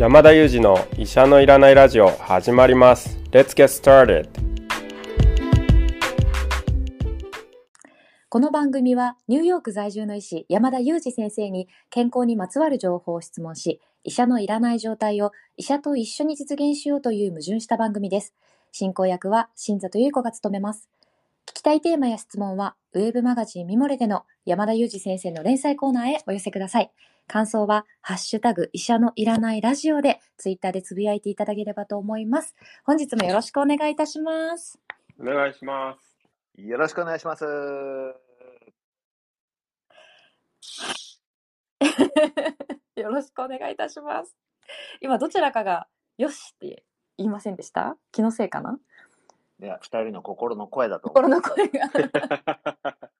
山田裕二の医者のいらないラジオ始まります。Let's get started. この番組はニューヨーク在住の医師山田裕二先生に健康にまつわる情報を質問し医者のいらない状態を医者と一緒に実現しようという矛盾した番組です。進行役は新里優子が務めます。聞きたいテーマや質問はウェブマガジンミモレでの山田裕二先生の連載コーナーへお寄せください感想は、ハッシュタグ、医者のいらないラジオで、ツイッターでつぶやいていただければと思います。本日もよろしくお願いいたします。お願いしますよろしくお願いします。よろしくお願いいたします。今、どちらかが、よしって言いませんでした？気のせいかな？いや、二人の心の声だと思心う。の声が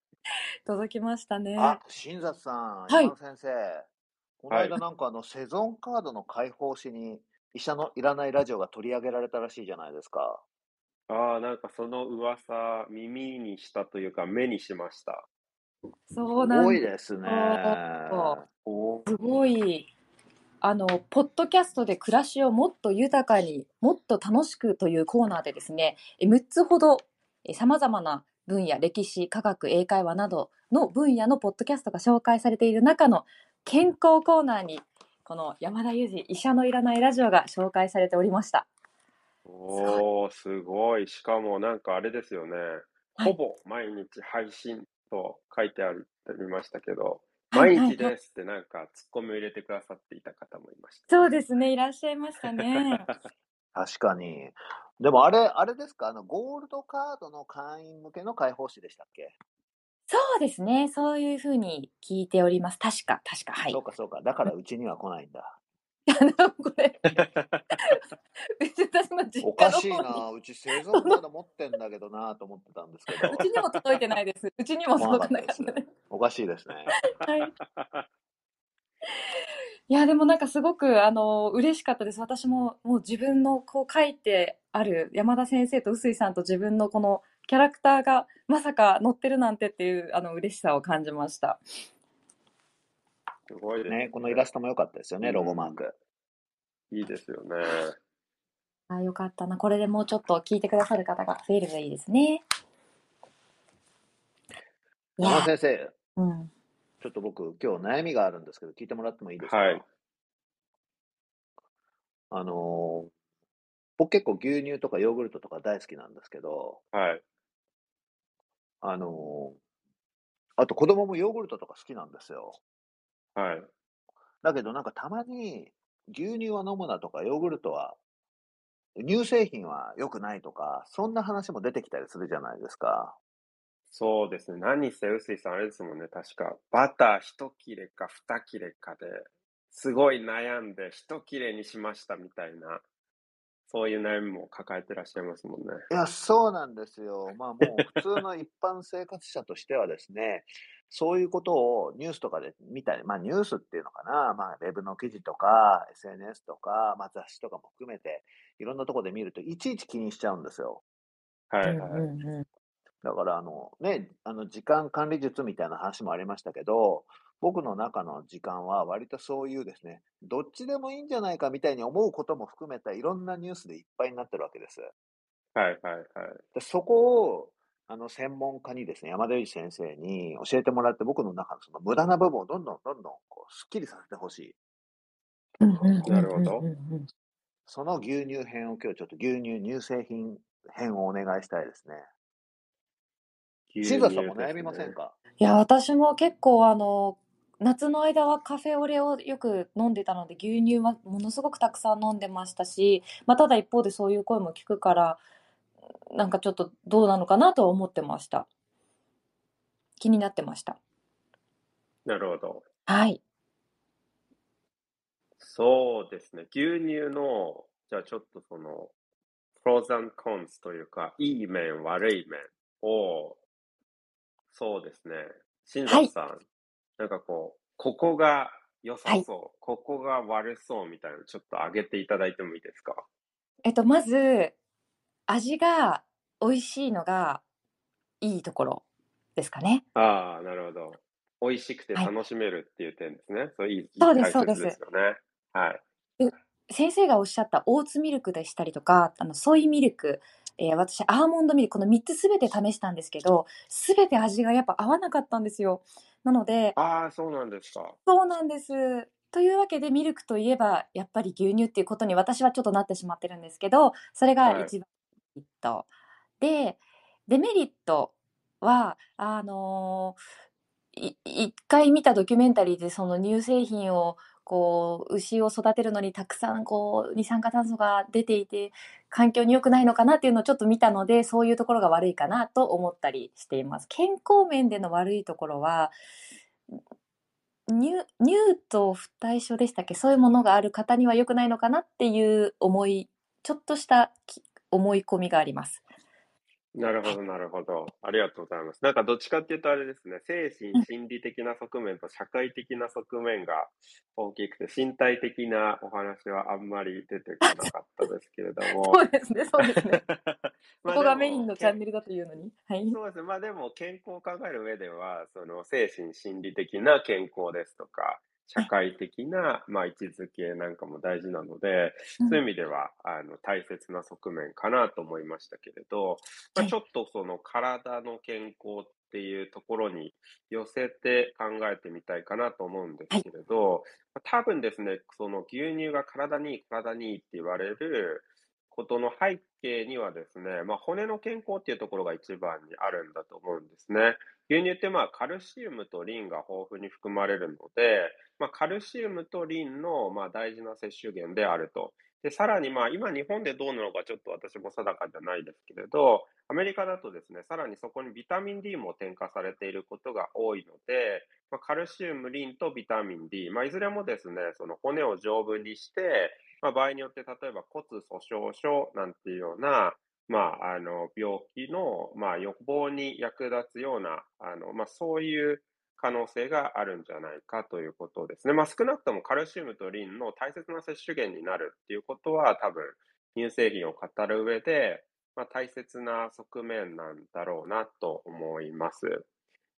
届きましたね。あ、新里さん、はい先生。この間なんかあの、セゾンカードの開放誌に、医者のいらないラジオが取り上げられたらしいじゃないですか。ああなんかその噂耳にしたというか目にしましたそうなんすごいです。ね。すごい、あの、ポッドキャストで暮らしをもっと豊かにもっと楽しくというコーナーでですね、え6つほどさまざまな分野、歴史、科学、英会話などの分野のポッドキャストが紹介されている中の健康コーナーに、この山田裕二医者のいらないラジオが紹介されておりました。おーすごい。しかもなんかあれですよね、はい。ほぼ毎日配信と書いてありましたけど、はい 毎日ですってなんかツッコミを入れてくださっていた方もいましたそうですね、いらっしゃいましたね。確かに。でもあれ、あれですか？あの、ゴールドカードの会員向けの開放誌でしたっけ、そうですね、そういうふうに聞いております。確か、確か、はいそう。かそうか。だからうちには来ないんだ。あのこれ、私の実家のおかしいな。うちセゾンカード持ってんだけどなと思ってたんですけどう。ちにも届いてないです。うちにも届かなかったです。おかしいですね。はい。いや、でもなんかすごく、あの、嬉しかったです。私も、もう自分のこう書いてある山田先生と臼井さんと自分のこのキャラクターがまさか載ってるなんてっていう、あの、嬉しさを感じました。すごいですね、このイラストも良かったですよね、ロゴマーク。いいですよねあ、よかったな。これでもうちょっと聞いてくださる方が増えればいいですね。い山先生、うん。ちょっと僕、今日悩みがあるんですけど、聞いてもらってもいいですか、はいあのー僕結構牛乳とかヨーグルトとか大好きなんですけど、はいあのーあと子供もヨーグルトとか好きなんですよ。はい。だけどなんかたまに牛乳は飲むなとかヨーグルトは乳製品は良くないとか、そんな話も出てきたりするじゃないですか。そうですね。何せ臼井さんあれですもんね確か。バター一切れか二切れかですごい悩んで一切れにしましたみたいなそういう悩みも抱えてらっしゃいますもんねいや、そうなんですよ。まあもう普通の一般生活者としてはですね、そういうことをニュースとかで見たり、まあニュースっていうのかな、まあウェブの記事とか SNS とか、まあ雑誌とかも含めて、いろんなところで見るといちいち気にしちゃうんですよ。はいはい、だからあのね、あの時間管理術みたいな話もありましたけど、僕の中の時間は割とそういうですね、どっちでもいいんじゃないかみたいに思うことも含めたいろんなニュースでいっぱいになってるわけです。はいはいはいでそこをあの専門家にですね、山田裕二先生に教えてもらって、僕の中のその無駄な部分をどんどんどんどんこうすっきりさせてほしい。うんうんうんうんなるほどその牛乳編を今日ちょっと牛乳乳製品編をお願いしたいですね。新里さんも悩みませんか？いや、私も結構あの、夏の間はカフェオレをよく飲んでたので、牛乳はものすごくたくさん飲んでましたし、まあ、ただ一方でそういう声も聞くから、なんかちょっとどうなのかなとは思ってました。気になってました。なるほどはい。そうですね。牛乳の、じゃあちょっとその、プロザンコンスというか、いい面、悪い面を、そうですね。新はい里さん、なんかこう、ここが良さはいそう、ここが悪そうみたいなのちょっと上げていただいてもいいですか？えっと、まず、味が美味しいのがいいところですかね。ああ、なるほど。美味しくてはい楽しめるっていう点ですね。そういい、いいそうですそうですですよね。はい。先生がおっしゃったオーツミルクでしたりとか、あのソイミルク、えー私、アーモンドミルク、この3つすべて試したんですけど、すべて味がやっぱ合わなかったんですよ。なので、ああ、そうなんですか。そうなんです。というわけで、ミルクといえば、やっぱり牛乳っていうことに私はちょっとなってしまってるんですけど、それがはい。一番メリット。で、デメリットは、あのい一回見たドキュメンタリーでその乳製品をこう牛を育てるのにたくさんこう二酸化炭素が出ていて環境に良くないのかなっていうのをちょっと見たのでそういうところが悪いかなと思ったりしています。健康面での悪いところは乳と不対症でしたっけ？そういうものがある方には良くないのかなっていう思いちょっとした思い込みがあります。なるほど、なるほど。ありがとうございます。なんかどっちかっていうとあれですね、精神心理的な側面と社会的な側面が大きくて、身体的なお話はあんまり出てこなかったですけれども。そうですね、そうですね。まあここがメインのチャンネルだというのに。はい。そうですね。まあでも健康を考える上では、その精神心理的な健康ですとか、社会的な、まあ、位置づけなんかも大事なので、うん。そういう意味では、あの、大切な側面かなと思いましたけれど、まあ、はい。ちょっとその体の健康っていうところに寄せて考えてみたいかなと思うんですけれど、まあ多分ですね、その牛乳が体にいい、体にいいって言われることの背景にはですね、まあ、骨の健康っていうところが一番にあるんだと思うんですね。牛乳ってまあカルシウムとリンが豊富に含まれるので、まあ、カルシウムとリンのまあ大事な摂取源であると。で、さらにまあ今日本でどうなのかちょっと私も定かじゃないですけれど、アメリカだとですね、さらにそこにビタミン D も添加されていることが多いので、まあ、カルシウム、リンとビタミン D、まあ、いずれもですね、その骨を丈夫にして、まあ、場合によって例えば骨粗鬆症なんていうような、まあ、あの病気の、まあ、予防に役立つようなあの、まあ、そういう可能性があるんじゃないかということですね。まあ、少なくともカルシウムとリンの大切な摂取源になるっていうことは多分乳製品を語る上で、まあ、大切な側面なんだろうなと思います。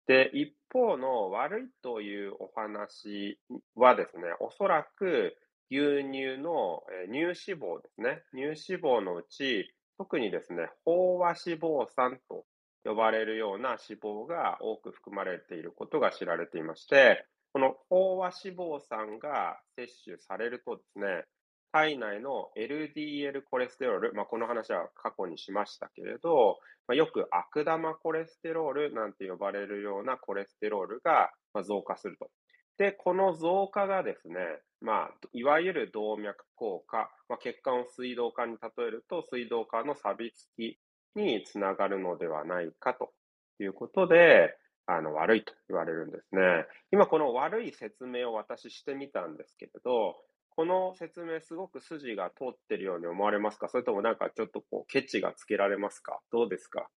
で、一方の悪いというお話はですね、おそらく牛乳の乳脂肪ですね。乳脂肪のうち、特にですね、飽和脂肪酸と呼ばれるような脂肪が多く含まれていることが知られていまして、この飽和脂肪酸が摂取されるとですね、体内の LDL コレステロール、まあ、この話は過去にしましたけれど、まあ、よく悪玉コレステロールなんて呼ばれるようなコレステロールが増加すると。で、この増加がですね、まあ、いわゆる動脈硬化、まあ、血管を水道管に例えると、水道管の錆びつきにつながるのではないかということで、あの、悪いと言われるんですね。今、この悪い説明を私してみたんですけれど、この説明すごく筋が通ってるように思われますか？それともなんかちょっとこう、ケチがつけられますか？どうですか？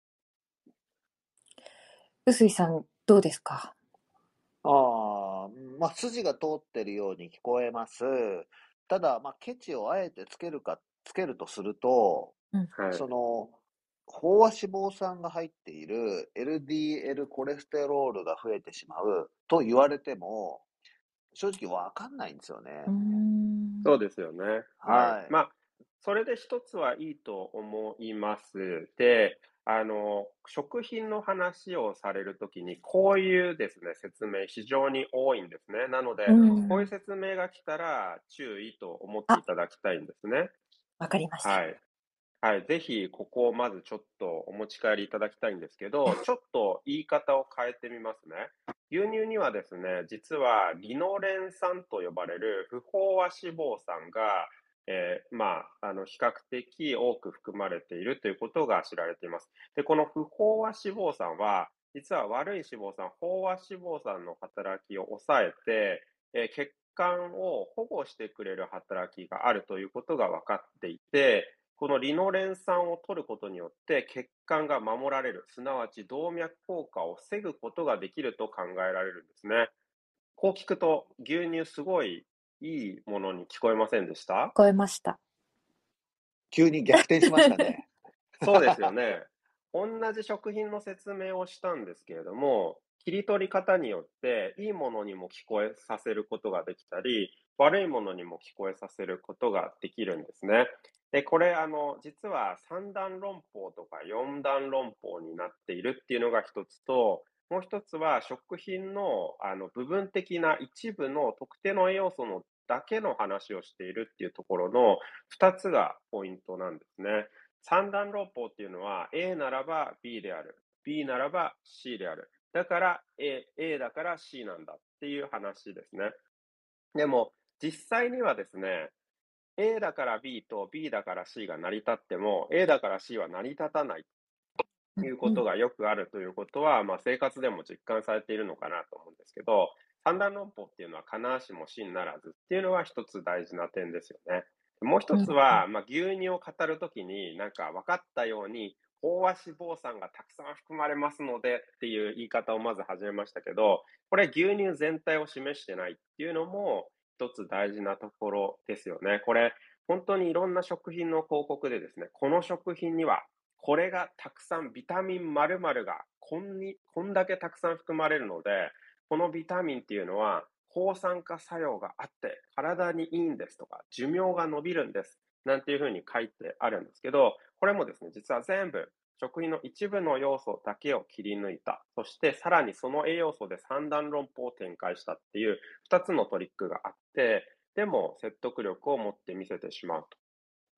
臼井さん、どうですか？ああ、まあ、筋が通ってるように聞こえます。ただ、まあ、ケチをあえてつけるか、つけるとすると、はい。その、飽和脂肪酸が入っている LDL コレステロールが増えてしまうと言われても、正直わかんないんですよねそうですよね。はいまあ、それで一つはいいと思います。で、あの、食品の話をされるときに、こういうですね、説明非常に多いんですね。なので、うんこういう説明が来たら注意と思っていただきたいんですね。わかりました。はい。はい。ぜひ、ここをまずちょっとお持ち帰りいただきたいんですけど、ちょっと言い方を変えてみますね。牛乳にはですね、実はリノレン酸と呼ばれる不飽和脂肪酸が、えーまあ、あの、比較的多く含まれているということが知られています。で、この不飽和脂肪酸は、実は悪い脂肪酸、飽和脂肪酸の働きを抑えて、えー血管を保護してくれる働きがあるということが分かっていて、このリノレン酸を取ることによって血管が守られる、すなわち動脈硬化を防ぐことができると考えられるんですね。こう聞くと牛乳すごいいいものに聞こえませんでした？聞こえました。急に逆転しましたね。そうですよね。同じ食品の説明をしたんですけれども、切り取り方によって、いいものにも聞こえさせることができたり、悪いものにも聞こえさせることができるんですね。で、これ、あの、実は三段論法とか四段論法になっているっていうのが一つと、もう一つは食品のあの部分的な一部の特定の栄養素のだけの話をしているっていうところの二つがポイントなんですね。三段論法っていうのは A ならば B である。B ならば C である。だから A, A だから C なんだっていう話ですね。でも実際にはですね、A だから B と B だから C が成り立っても A だから C は成り立たないということがよくあるということは、まあ、生活でも実感されているのかなと思うんですけど、三段論法っていうのは必ずしも真ならずっていうのは一つ大事な点ですよね。もう一つは、まあ、牛乳を語るときになんか分かったように飽和脂肪酸がたくさん含まれますのでっていう言い方をまず始めましたけど、これ牛乳全体を示してないっていうのも一つ大事なところですよね。これ本当にいろんな食品の広告でですね、この食品にはこれがたくさんビタミン〇〇がこんにこんだけたくさん含まれるので、このビタミンっていうのは抗酸化作用があって体にいいんですとか、寿命が伸びるんですなんていうふうに書いてあるんですけど、これもですね、実は全部食品の一部の要素だけを切り抜いた。そしてさらにその栄養素で三段論法を展開したっていう二つのトリックがあって、でも説得力を持って見せてしまう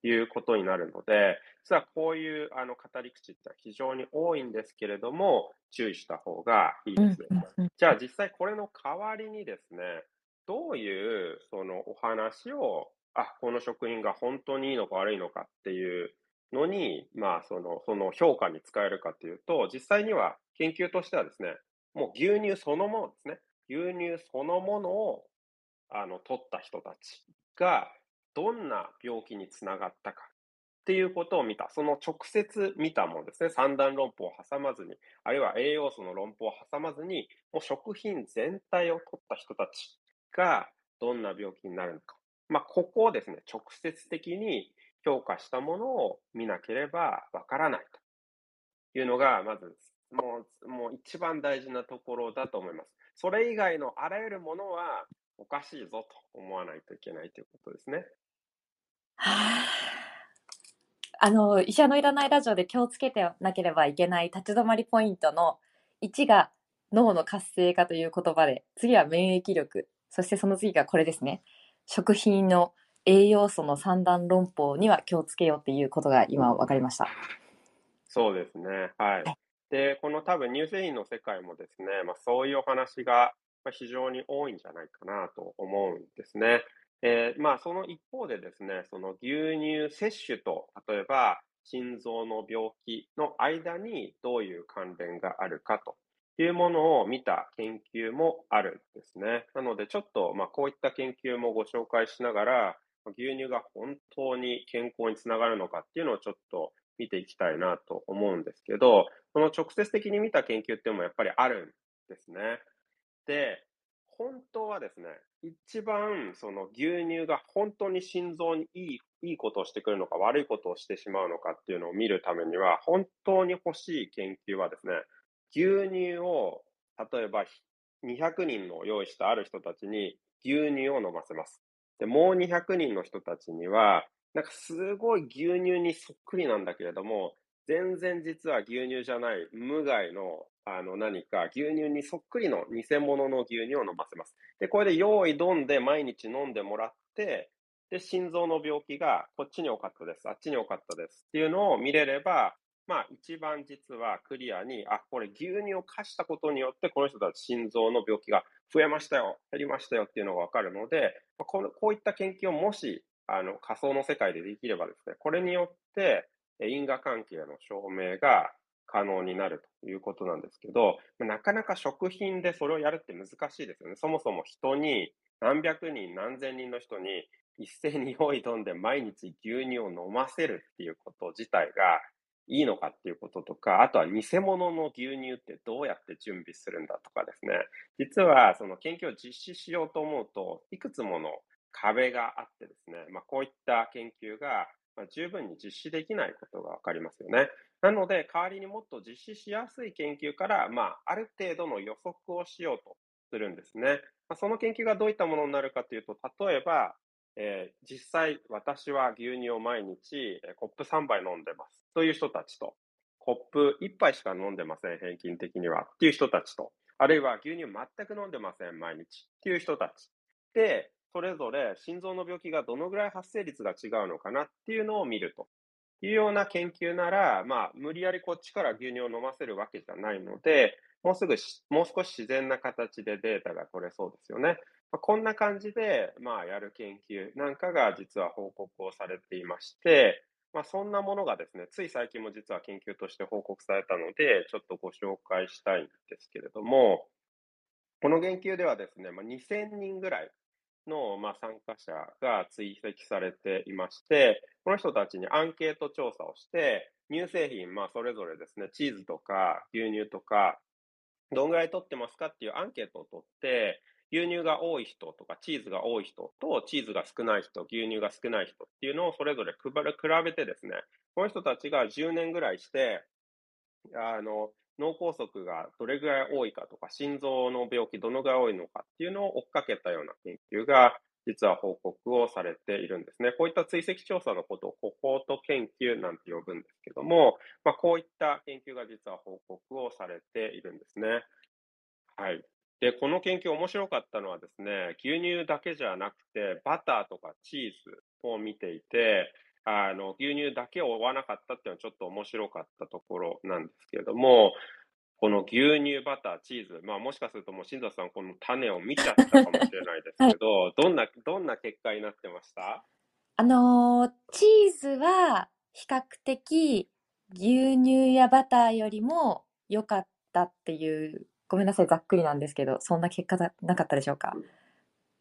ということになるので、実はこういうあの語り口って非常に多いんですけれども、注意した方がいいです。じゃあ実際これの代わりにですね、どういうそのお話を、あ、この食品が本当にいいのか悪いのかっていうのに、まあ、その、その評価に使えるかというと、実際には研究としてはですね、もう牛乳そのものですね。牛乳そのものを、あの、取った人たちが、どんな病気につながったかっていうことを見た。その直接見たものですね。三段論法を挟まずに、あるいは栄養素の論法を挟まずに、もう食品全体を取った人たちが、どんな病気になるのか。まあ、ここをですね、直接的に評価したものを見なければわからないというのが、まず、もう、もう一番大事なところだと思います。それ以外のあらゆるものはおかしいぞと思わないといけないということですね。はあ、あの、医者のいらないラジオで気をつけてなければいけない立ち止まりポイントの1が脳の活性化という言葉で、次は免疫力、そしてその次がこれですね。食品の栄養素の三段論法には気をつけようっていうことが今分かりました。そうですね。はい。で、この多分乳製品の世界もですね、まあ、そういうお話が非常に多いんじゃないかなと思うんですね。えー、まあその一方でですね、その牛乳摂取と、例えば心臓の病気の間にどういう関連があるかというものを見た研究もあるんですね。なのでちょっとまあこういった研究もご紹介しながら、牛乳が本当に健康につながるのかっていうのをちょっと見ていきたいなと思うんですけど、この直接的に見た研究っていうのもやっぱりあるんですね。で、本当はですね、一番その牛乳が本当に心臓にいいいいことをしてくるのか悪いことをしてしまうのかっていうのを見るためには、本当に欲しい研究はですね、牛乳を例えば200人の用意したある人たちに牛乳を飲ませます。で、もう200人の人たちには、なんかすごい牛乳にそっくりなんだけれども、全然実は牛乳じゃない無害のあの何か牛乳にそっくりの偽物の牛乳を飲ませます。で、これで用意どんで毎日飲んでもらって、で、心臓の病気がこっちに多かったです、あっちに多かったですっていうのを見れれば、まあ一番実はクリアに、あ、これ牛乳を貸したことによってこの人たち心臓の病気が増えましたよ、減りましたよっていうのがわかるので、このこういった研究をもしあの仮想の世界でできればですね、これによって因果関係の証明が可能になるということなんですけど、なかなか食品でそれをやるって難しいですよね。そもそも人に何百人何千人の人に一斉に用意どんで毎日牛乳を飲ませるっていうこと自体がいいのかっていうこととか、あとは偽物の牛乳ってどうやって準備するんだとかですね。実はその研究を実施しようと思うと、いくつもの壁があってですね、まあ、こういった研究が、十分に実施できないことがわかりますよね。なので、代わりにもっと実施しやすい研究から、まあ、ある程度の予測をしようとするんですね。まあ、その研究がどういったものになるかというと、例えば、えー、実際私は牛乳を毎日、コップ3杯飲んでますという人たちと、コップ1杯しか飲んでません、平均的には。っていう人たちと、あるいは牛乳全く飲んでません、毎日。っていう人たち。で、それぞれ心臓の病気がどのぐらい発生率が違うのかな。っていうのを見ると。いうような研究なら、まあ、無理やりこっちから牛乳を飲ませるわけじゃないので、もうすぐもう少し自然な形でデータが取れそうですよね。まあ、こんな感じで、まあ、やる研究なんかが実は報告をされていまして、まあ、そんなものがですね、つい最近も実は研究として報告されたので、ちょっとご紹介したいんですけれども、この研究ではですね、まあ、2000人ぐらいの、まあ、参加者が追跡されていまして、この人たちにアンケート調査をして、乳製品、まあ、それぞれですね、チーズとか牛乳とか、どんぐらい取ってますかっていうアンケートを取って、牛乳が多い人とか、チーズが多い人と、チーズが少ない人、牛乳が少ない人っていうのをそれぞれ比べてですね、この人たちが10年ぐらいして、あの、脳梗塞がどれぐらい多いかとか、心臓の病気どのぐらい多いのかっていうのを追っかけたような研究が、実は報告をされているんですね。こういった追跡調査のことをコホート研究なんて呼ぶんですけども、まあ、こういった研究が実は報告をされているんですね。はい。で、この研究面白かったのはですね、牛乳だけじゃなくて、バターとかチーズを見ていて、あの、牛乳だけを追わなかったっていうのはちょっと面白かったところなんですけれども、この牛乳、バター、チーズ、まあもしかするともう新座さんこの種を見ちゃったかもしれないですけど、はい、どんな、どんな結果になってました？あのー、チーズは比較的牛乳やバターよりも良かったっていう、ごめんなさい、ざっくりなんですけど、そんな結果だなかったでしょうか？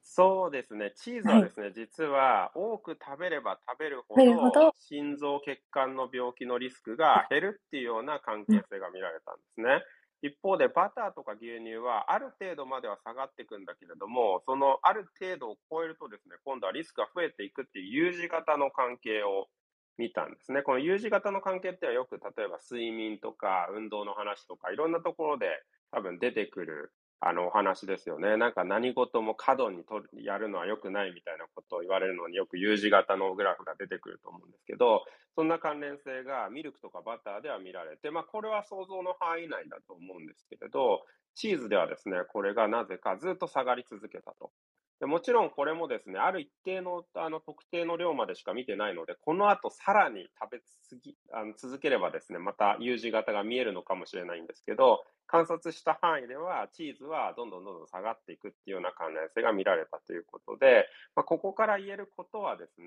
そうですね。チーズはですね、実は多く食べれば食べるほど、心臓血管の病気のリスクが減るっていうような関係性が見られたんですね。一方でバターとか牛乳はある程度までは下がっていくんだけれども、そのある程度を超えるとですね、今度はリスクが増えていくっていう U 字型の関係を見たんですね。この U 字型の関係ってはよく例えば睡眠とか運動の話とかいろんなところで多分出てくるあの、お話ですよね。なんか何事も過度にとやるのは良くないみたいなことを言われるのによく U 字型のグラフが出てくると思うんですけど、そんな関連性がミルクとかバターでは見られて、まあこれは想像の範囲内だと思うんですけれど、チーズではですね、これがなぜかずっと下がり続けたと。でもちろんこれもですね、ある一定のあの特定の量までしか見てないので、この後さらに食べすぎあの続ければですね、また U 字型が見えるのかもしれないんですけど、観察した範囲では、チーズはどんどんどんどん下がっていくっていうような関連性が見られたということで、まあ、ここから言えることはですね、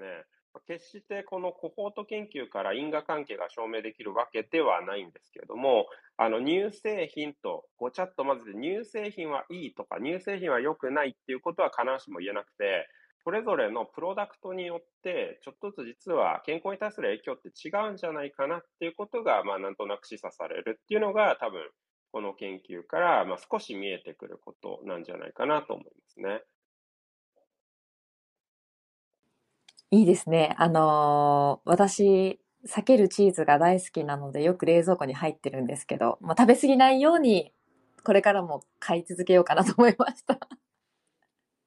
決してこのコホート研究から因果関係が証明できるわけではないんですけれども、あの乳製品とごちゃっと混ぜて乳製品はいいとか乳製品は良くないっていうことは必ずしも言えなくて、それぞれのプロダクトによってちょっとずつ実は健康に対する影響って違うんじゃないかなっていうことが、まあなんとなく示唆されるっていうのが多分この研究から、まあ、少し見えてくることなんじゃないかなと思いますね。いいですね。あのー、私、避けるチーズが大好きなので、よく冷蔵庫に入ってるんですけど、まあ、食べ過ぎないように、これからも買い続けようかなと思いました。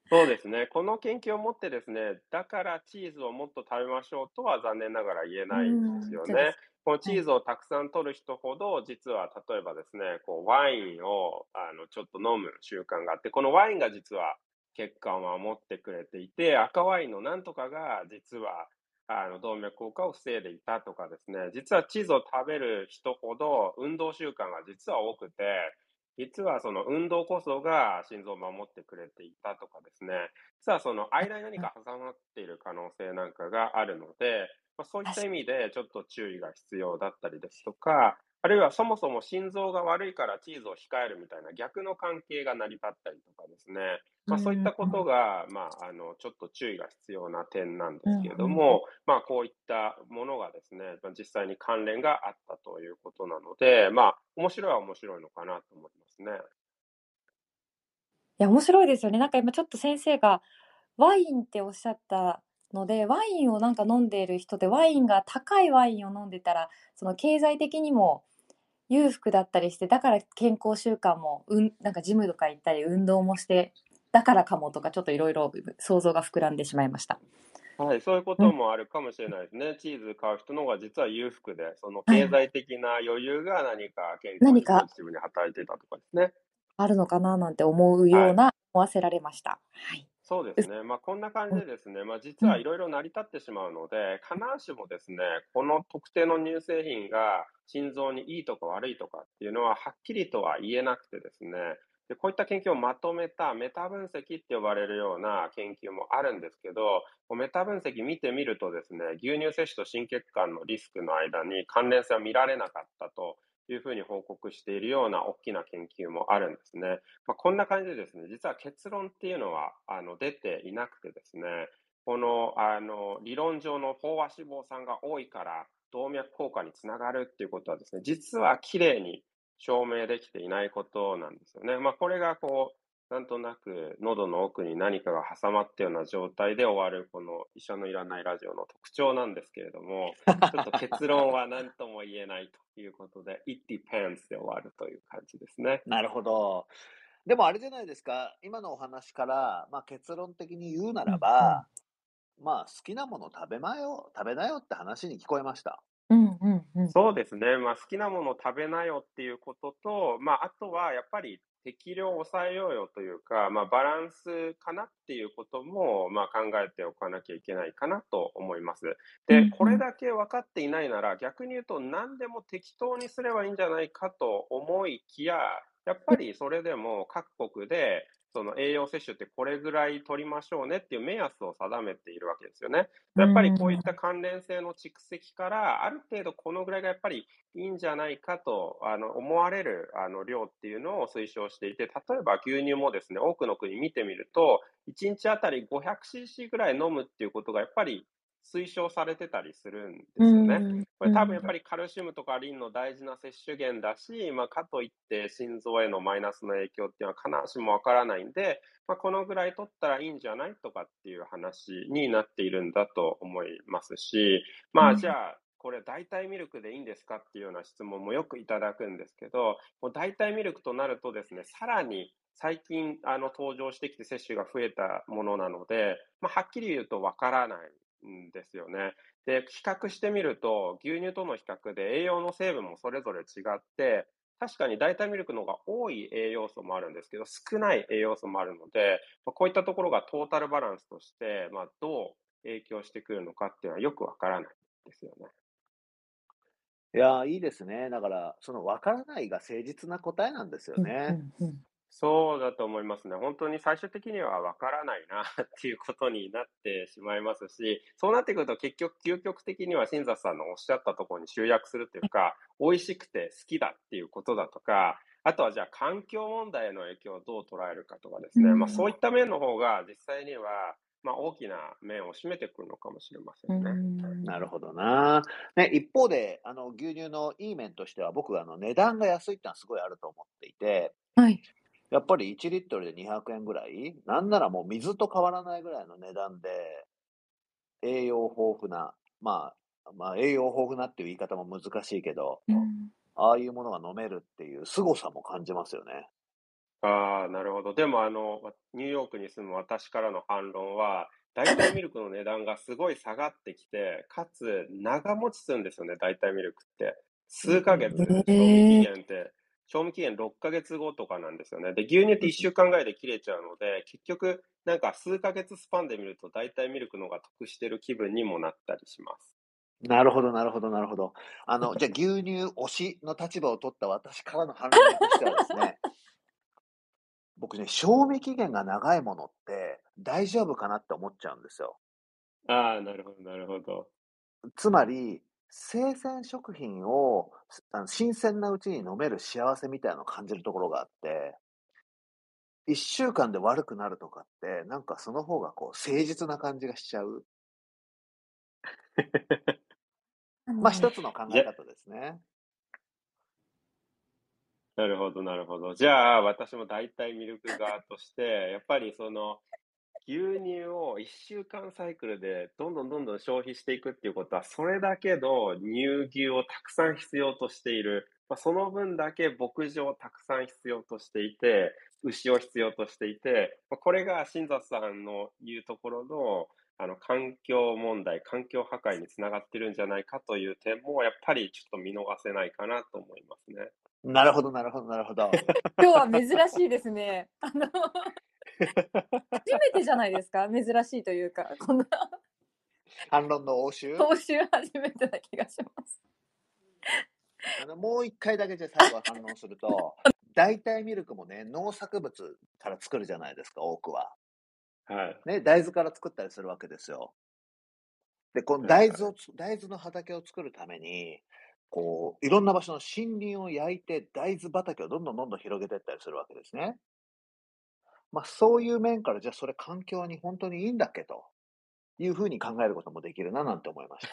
そうですね。この研究をもってですね、だからチーズをもっと食べましょうとは残念ながら言えないんですよね。このチーズをたくさん取る人ほど、実は例えばですね、こうワインをあのちょっと飲む習慣があって、このワインが実は血管を守ってくれていて、赤ワインのなんとかが実はあの動脈硬化を防いでいたとかですね、実はチーズを食べる人ほど運動習慣が実は多くて、実はその運動こそが心臓を守ってくれていたとかですね、実はその間に何か挟まっている可能性なんかがあるので、まあ、そういった意味でちょっと注意が必要だったりですとか、あるいはそもそも心臓が悪いからチーズを控えるみたいな逆の関係が成り立ったりとかですね、まあ、そういったことが、まあ、あのちょっと注意が必要な点なんですけれども、まあ、こういったものがですね、実際に関連があったということなので、まあ、面白いは面白いのかなと思いますね。いや、面白いですよね。なんか今ちょっと先生がワインっておっしゃったのでワインをなんか飲んでいる人でワインが高いワインを飲んでたらその経済的にも裕福だったりしてだから健康習慣も、うん、なんかジムとか行ったり運動もしてだからかもとかちょっといろいろ想像が膨らんでしまいました。はい、そういうこともあるかもしれないですね。チーズ買う人の方が実は裕福で、その経済的な余裕が何か健康にポジティブに働いてたとかですね。あるのかななんて思うような、思わせられました。はい。そうですね。まあ、こんな感じでですね、まあ、実はいろいろ成り立ってしまうので、必ずしもですね、この特定の乳製品が心臓にいいとか悪いとかっていうのははっきりとは言えなくてですね、でこういった研究をまとめたメタ分析って呼ばれるような研究もあるんですけど、メタ分析見てみるとですね、牛乳摂取と心血管のリスクの間に関連性は見られなかったというふうに報告しているような大きな研究もあるんですね。まあ、こんな感じでですね、実は結論っていうのはあの出ていなくてですね、このあの理論上の飽和脂肪酸が多いから動脈硬化につながるっていうことはですね、実はきれいに証明できていないことなんですよね。まあ、これがこう、なんとなく喉の奥に何かが挟まったような状態で終わるこの医者のいらないラジオの特徴なんですけれども、ちょっと結論は何とも言えないということで、It depends で終わるという感じですね。なるほど。でもあれじゃないですか、今のお話から、まあ、結論的に言うならば、うん、まあ、好きなもの食べまよ、食べなよって話に聞こえました。うんうんうん。そうですね。まあ、好きなものを食べなよっていうことと、まあ、あとはやっぱり適量を抑えようよというか、まあ、バランスかなっていうことも、まあ、考えておかなきゃいけないかなと思います。で、これだけ分かっていないなら、逆に言うと何でも適当にすればいいんじゃないかと思いきや、やっぱりそれでも各国でその栄養摂取ってこれぐらい取りましょうねっていう目安を定めているわけですよね。やっぱりこういった関連性の蓄積から、ある程度このぐらいがやっぱりいいんじゃないかとあの思われるあの量っていうのを推奨していて、例えば牛乳もですね、多くの国見てみると、1日あたり 500cc ぐらい飲むっていうことがやっぱり推奨されてたりするんですよね。これ多分やっぱりカルシウムとかリンの大事な摂取源だし、まあ、かといって心臓へのマイナスの影響っていうのは必ずしもわからないんで、まあ、このぐらい取ったらいいんじゃないとかっていう話になっているんだと思いますし、まあじゃあ、これ代替ミルクでいいんですかっていうような質問もよくいただくんですけど、もう代替ミルクとなるとですね、さらに最近あの登場してきて摂取が増えたものなので、まあ、はっきり言うとわからないんですよね。で、比較してみると、牛乳との比較で栄養の成分もそれぞれ違って、確かに代替ミルクの方が多い栄養素もあるんですけど、少ない栄養素もあるので、まこういったところがトータルバランスとして、まあ、どう影響してくるのかっていうのはよくわからないですよね。いやいいですね。だから、その分からないが誠実な答えなんですよね。うんうんうんそうだと思いますね。本当に最終的にはわからないなっていうことになってしまいますし、そうなってくると結局、究極的には新里さんのおっしゃったところに集約するというか、美味しくて好きだっていうことだとか、あとはじゃあ環境問題への影響をどう捉えるかとかですね、うん、まあそういった面の方が実際には、まあ、大きな面を占めてくるのかもしれませんね。んなるほどな。ね、一方で、あの、牛乳のいい面としては、僕はあの値段が安いってのはすごいあると思っていて、はい。やっぱり1リットルで200円ぐらい、なんならもう水と変わらないぐらいの値段で、栄養豊富な、まあ、まあ、栄養豊富なっていう言い方も難しいけど、うん、ああいうものが飲めるっていう凄さも感じますよね。ああ、なるほど。でも、あの、ニューヨークに住む私からの反論は、代替ミルクの値段がすごい下がってきて、かつ長持ちするんですよね、代替ミルクって。数ヶ月、賞味期限って。賞味期限6ヶ月後とかなんですよね。で、牛乳って1週間ぐらいで切れちゃうので、結局、なんか数ヶ月スパンで見ると、大体ミルクの方が得してる気分にもなったりします。なるほど、なるほど、なるほど。あの、じゃあ牛乳推しの立場を取った私からの反論としてはですね、僕ね、賞味期限が長いものって大丈夫かなって思っちゃうんですよ。ああ、なるほど、なるほど。つまり、生鮮食品をあの新鮮なうちに飲める幸せみたいなのを感じるところがあって、一週間で悪くなるとかって、なんかその方がこう誠実な感じがしちゃう。まあ一つの考え方ですね。なるほど、なるほど。じゃあ、私も大体ミルク側として、やっぱりその、牛乳を1週間サイクルでどんどんどんどん消費していくっていうことは、それだけの乳牛をたくさん必要としている。まあ、その分だけ牧場をたくさん必要としていて、牛を必要としていて、まあ、これが新里さんの言うところの、あの環境問題、環境破壊につながってるんじゃないかという点も、やっぱりちょっと見逃せないかなと思いますね。なるほど、なるほど、なるほど。今日は珍しいですね。あの初めてじゃないですか？珍しいというか、こんな反論の応酬？報酬初めてな気がします。あのもう一回だけじゃ最後は反論すると、代替ミルクもね、農作物から作るじゃないですか、多くは。はい。ね、大豆から作ったりするわけですよ。で、この大豆をつ、大豆の畑を作るために、こう、いろんな場所の森林を焼いて、大豆畑をどんどんどんどん広げていったりするわけですね。まあ、そういう面から、じゃあそれ環境に本当にいいんだっけというふうに考えることもできるななんて思いました。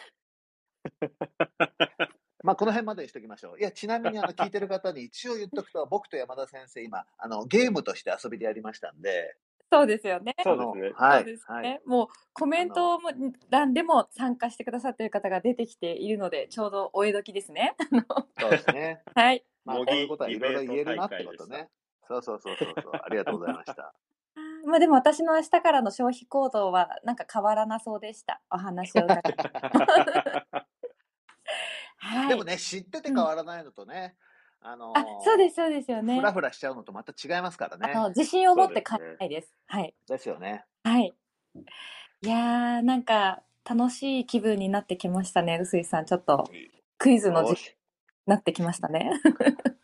まあ、この辺までにしておきましょう。いや、ちなみにあの聞いてる方に一応言っとくと、僕と山田先生、今、あのゲームとして遊びでやりましたんで、そうですよね。そうですね。はいそうですね。はいもうコメントも欄でも参加してくださっている方が出てきているので、ちょうどお江時ですね。そうですね。はい。まあ、こういうことはいろいろ言えるなってことね。そうそうそうそうそう。ありがとうございました。まあでも私の明日からの消費行動はなんか変わらなそうでした。お話を伺って。はい。でもね、知ってて変わらないのとね、あのあ、そうですそうですよねふ。らふらしちゃうのとまた違いますからね。あの自信を持って買いたいです。はい。ですよね。はい。いやーなんか楽しい気分になってきましたね。臼井さんちょっとクイズの時間によしなってきましたね。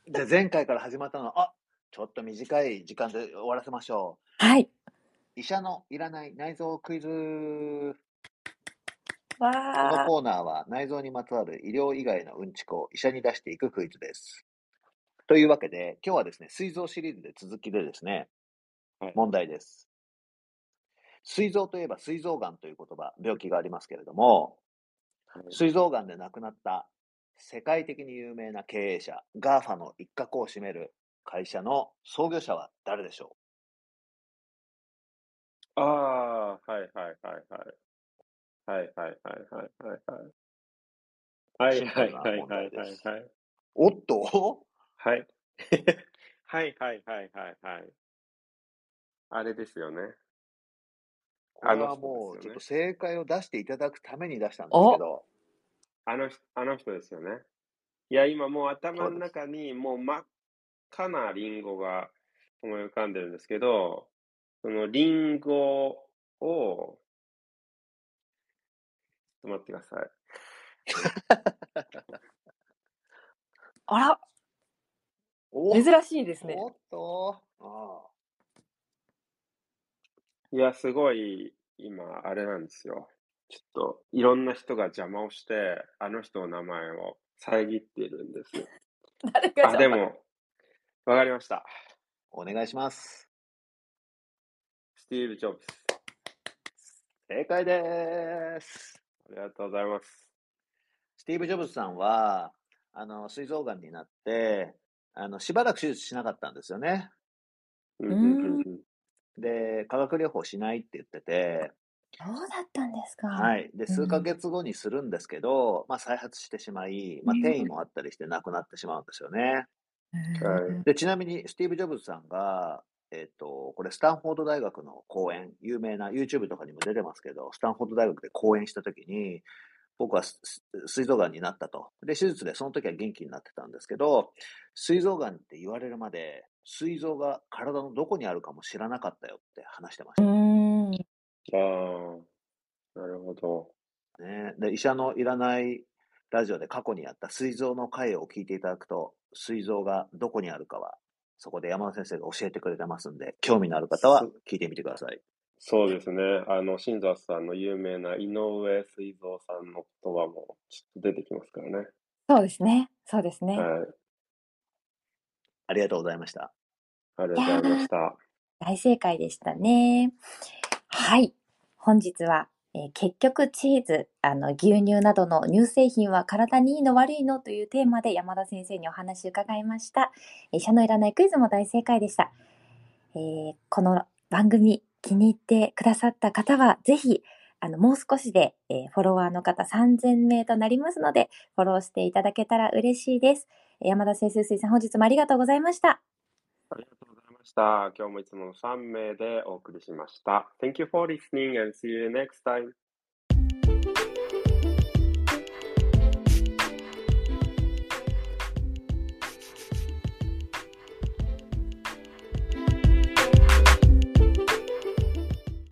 じゃあ前回から始まったのは、あちょっと短い時間で終わらせましょはい。う。医者のいらない内臓クイズ。こわのー。コーナーは内臓にまつわる医療以外のうんちくを医者に出していくクイズです。というわけで、今日はですね、膵臓シリーズで続きでですね、はい。問題です。膵臓といえば膵臓がんという言葉、病気がありますけれども、はい。膵臓がんで亡くなった世界的に有名な経営者、GAFA の一角を占める会社の創業者は誰でしょああ、はいはいはいはい。はいはいはいはいはいはい。はいはいはいはいはい。おっと？はい。はいはいはいはいはい。あれですよね。これあの人はもうちょっと正解を出していただくために出したんですけど、あの人、あの人ですよね。いや、今もう頭の中にもう真っ赤なリンゴが思い浮かんでるんですけど、そのリンゴを、ちょっと待ってください。あら、お珍しいですね。おっとあいや、すごい、今、あれなんですよ。ちょっと、いろんな人が邪魔をして、あの人の名前を遮っているんです。誰があ、でも、わかりました。お願いします。スティーブ・ジョブズ。正解です。ありがとうございます。スティーブ・ジョブズさんは、あの、膵臓がんになって、あの、しばらく手術しなかったんですよね。うんうんうんうんで、化学療法しないって言ってて、そうだったんですか。。はいい。で、うん数ヶ月後にするんですけど、まあ、再発してしまい、まあ、うん転移もあったりして亡くなってしまうんですよね。はいで、ちなみに、スティーブ・ジョブズさんが、えっ、と、これ、スタンフォード大学の講演、有名な YouTube とかにも出てますけど、スタンフォード大学で講演したときに、僕は膵臓がんになったと。で、手術でその時は元気になってたんですけど、膵臓がんって言われるまで、膵臓が体のどこにあるかも知らなかったよって話してましうた。ん。ああ、なるほど。ね、で医者のいらないラジオで過去にやった膵臓の回を聞いていただくと、膵臓がどこにあるかは、そこで山田先生が教えてくれてますんで、興味のある方は聞いてみてください。そうですね。あの、新座さんの有名な井上水蔵さんの言葉もちょっと出てきますからね。そうですね。そうですね。はい。ありがとうございました。ありがとうございました。大正解でしたね。はい。本日は、えー結局チーズ、あの牛乳などの乳製品は体にいいの悪いのというテーマで山田先生にお話を伺いました。医者のいらないクイズも大正解でした。えーこの番組気に入ってくださった方は、ぜひ、あの、もう少しで、えーフォロワーの方3000名となりますので、フォローしていただけたら嬉しいです。山田先生水さん、本日もありがとうございました。ありがとうございました。今日もいつもの3名でお送りしました。Thank you for listening and see you next time.